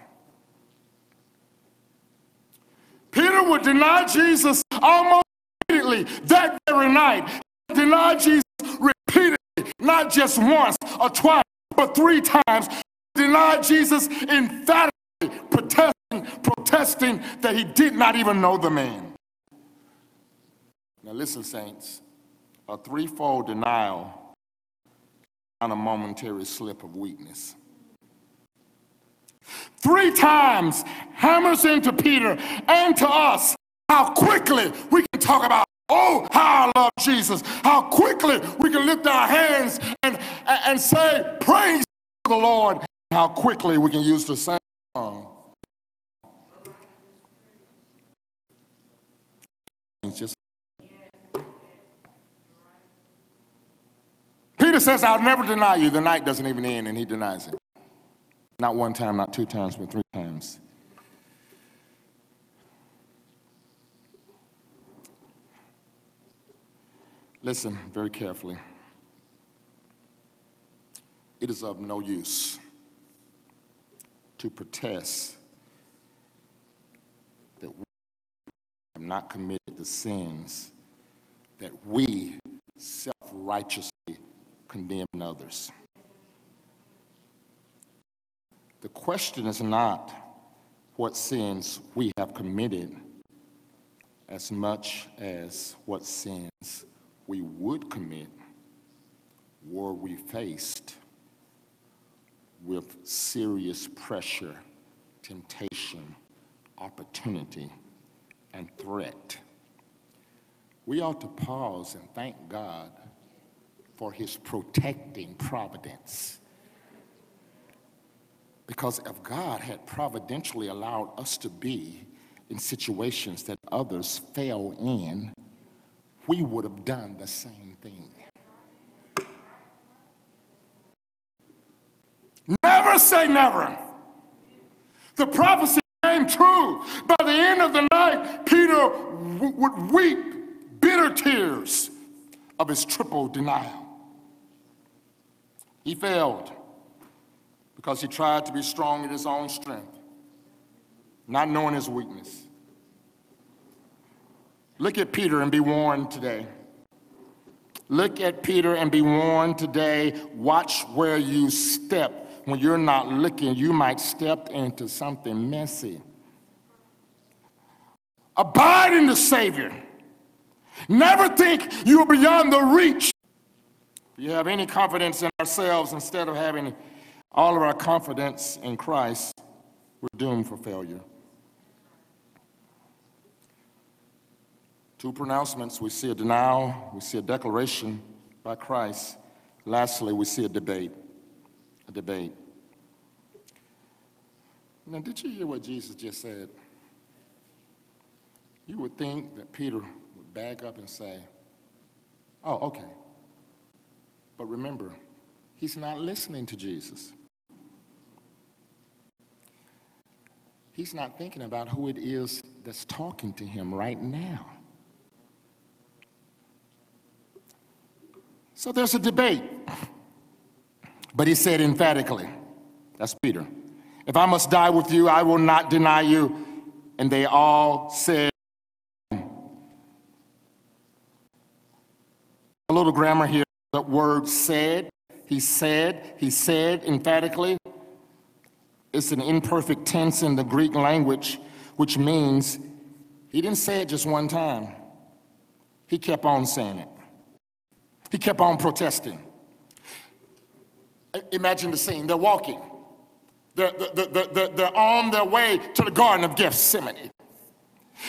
Peter would deny Jesus almost immediately that very night. Deny Jesus repeatedly, not just once or twice, but three times. Deny Jesus emphatically, protesting, protesting that he did not even know the man. Now listen, saints, a threefold denial on a momentary slip of weakness three times hammers into Peter and to us how quickly we can talk about, oh, how I love Jesus, how quickly we can lift our hands and, and say, praise the Lord, how quickly we can use the same song. Just Peter says, I'll never deny you. The night doesn't even end, and he denies it. Not one time, not two times, but three times. Listen very carefully. It is of no use to protest that we have not committed the sins that we self righteously condemn others. The question is not what sins we have committed as much as what sins we would commit were we faced with serious pressure, temptation, opportunity, and threat. We ought to pause and thank God for his protecting providence because if God had providentially allowed us to be in situations that others fell in, we would have done the same thing. Never say never. The prophecy came true. By the end of the night, Peter w- would weep bitter tears of his triple denial. He failed because he tried to be strong in his own strength, not knowing his weakness. Look at Peter and be warned today. Look at Peter and be warned today. Watch where you step. When you're not looking, you might step into something messy. Abide in the Savior. Never think you're beyond the reach. If you have any confidence in ourselves instead of having all of our confidence in Christ, we're doomed for failure. Two pronouncements we see a denial, we see a declaration by Christ. Lastly, we see a debate. A debate. Now, did you hear what Jesus just said? You would think that Peter would back up and say, Oh, okay. But remember, he's not listening to Jesus. He's not thinking about who it is that's talking to him right now. So there's a debate. But he said emphatically, that's Peter, if I must die with you, I will not deny you. And they all said, a little grammar here, the word said, he said, he said emphatically. It's an imperfect tense in the Greek language, which means he didn't say it just one time. He kept on saying it. He kept on protesting. Imagine the scene. They're walking. They're, they're, they're, they're on their way to the Garden of Gethsemane.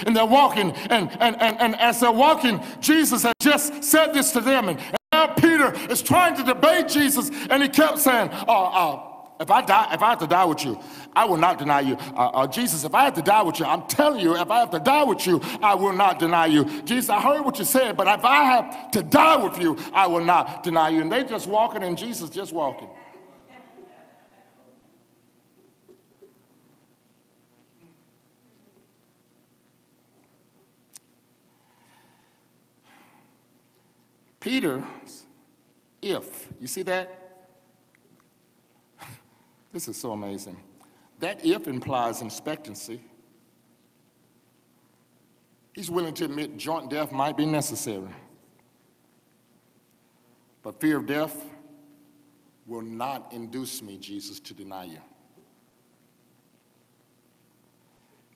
And they're walking, and, and, and, and as they're walking, Jesus had just said this to them. And, now Peter is trying to debate Jesus, and he kept saying, uh, uh, if I die, if I have to die with you, I will not deny you. Uh, uh, Jesus, if I have to die with you, I'm telling you, if I have to die with you, I will not deny you. Jesus, I heard what you said, but if I have to die with you, I will not deny you. And they just walking, and Jesus just walking. Peter's if, you see that? This is so amazing. That if implies expectancy. He's willing to admit joint death might be necessary. But fear of death will not induce me, Jesus, to deny you.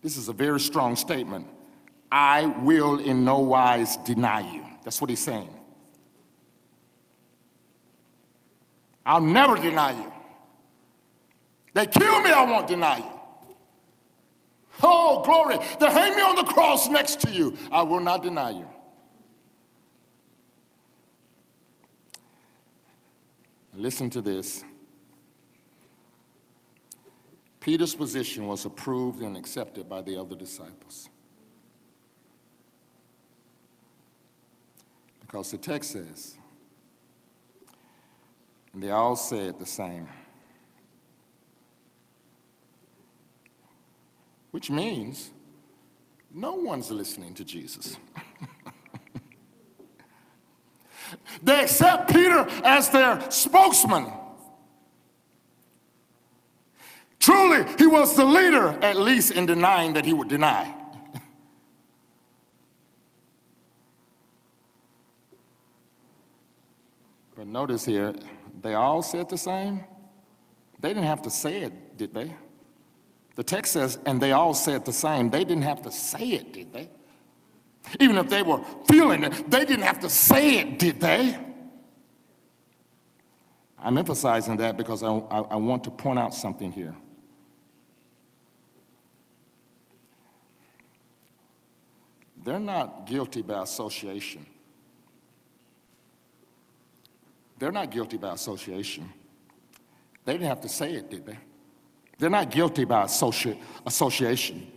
This is a very strong statement. I will in no wise deny you. That's what he's saying. I'll never deny you. They kill me, I won't deny you. Oh, glory. They hang me on the cross next to you. I will not deny you. Listen to this. Peter's position was approved and accepted by the other disciples. Because the text says, and they all said the same. which means no one's listening to Jesus. they accept Peter as their spokesman. Truly, he was the leader, at least in denying that he would deny. but notice here, they all said the same. They didn't have to say it, did they? The text says, and they all said the same. They didn't have to say it, did they? Even if they were feeling it, they didn't have to say it, did they? I'm emphasizing that because I, I, I want to point out something here. They're not guilty by association. They're not guilty by association. They didn't have to say it, did they? They're not guilty by associ- association.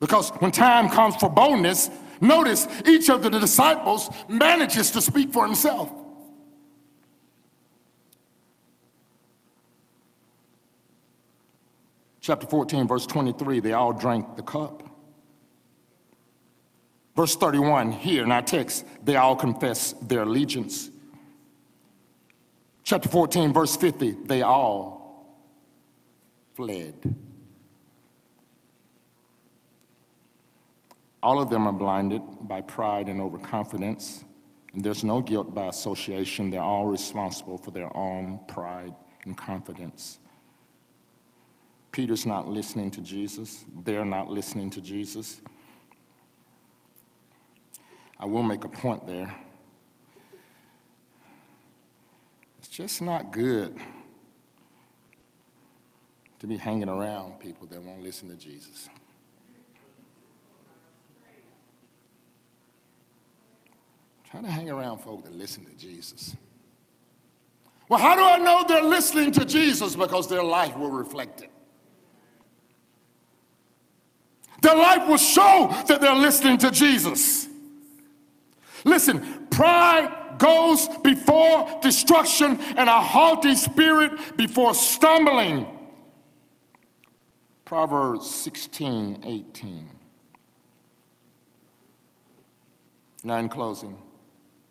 Because when time comes for boldness, notice each of the disciples manages to speak for himself. Chapter 14, verse 23, they all drank the cup. Verse 31, here in our text, they all confess their allegiance. Chapter 14, verse 50, they all fled. All of them are blinded by pride and overconfidence, and there's no guilt by association. They're all responsible for their own pride and confidence. Peter's not listening to Jesus. They're not listening to Jesus. I will make a point there. It's just not good to be hanging around people that won't listen to Jesus. Try to hang around folk that listen to Jesus. Well, how do I know they're listening to Jesus? Because their life will reflect it. Their life will show that they're listening to Jesus. Listen, Pride goes before destruction, and a haughty spirit before stumbling. Proverbs 16, 18. Now, in closing,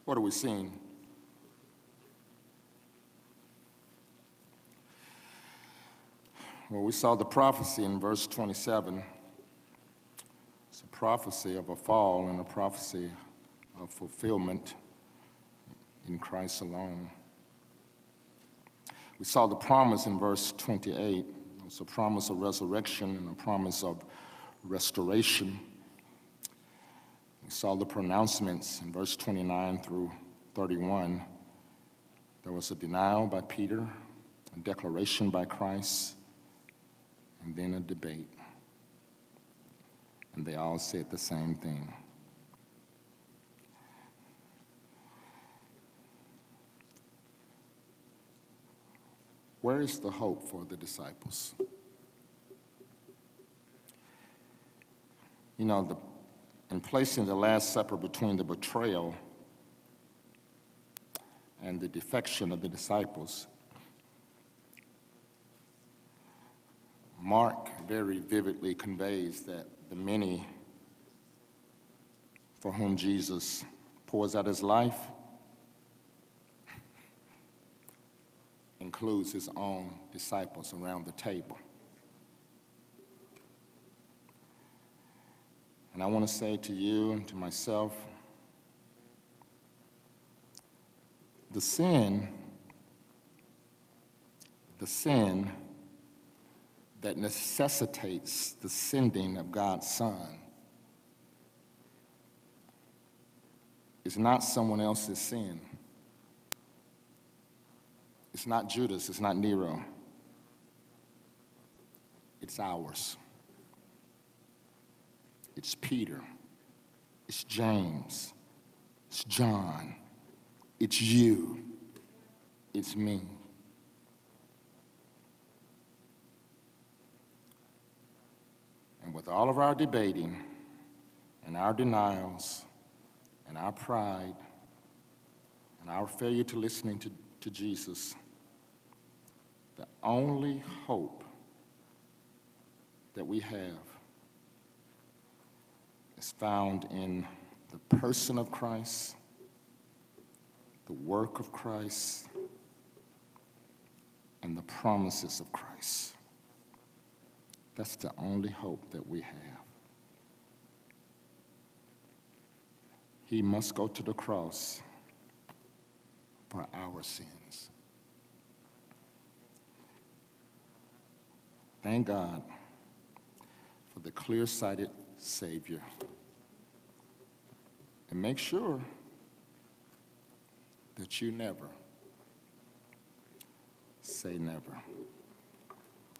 what are we seeing? Well, we saw the prophecy in verse 27. It's a prophecy of a fall and a prophecy of fulfillment in Christ alone. We saw the promise in verse 28. It's a promise of resurrection and a promise of restoration. We saw the pronouncements in verse 29 through 31. There was a denial by Peter, a declaration by Christ, and then a debate. And they all said the same thing. Where is the hope for the disciples? You know, the, in placing the Last Supper between the betrayal and the defection of the disciples, Mark very vividly conveys that the many for whom Jesus pours out his life includes his own disciples around the table. And I want to say to you and to myself the sin, the sin that necessitates the sending of God's Son is not someone else's sin. It's not Judas, it's not Nero. It's ours. It's Peter. It's James. It's John. It's you. It's me. And with all of our debating and our denials and our pride and our failure to listening to, to Jesus, only hope that we have is found in the person of Christ, the work of Christ, and the promises of Christ. That's the only hope that we have. He must go to the cross for our sins. Thank God for the clear sighted Savior. And make sure that you never say never.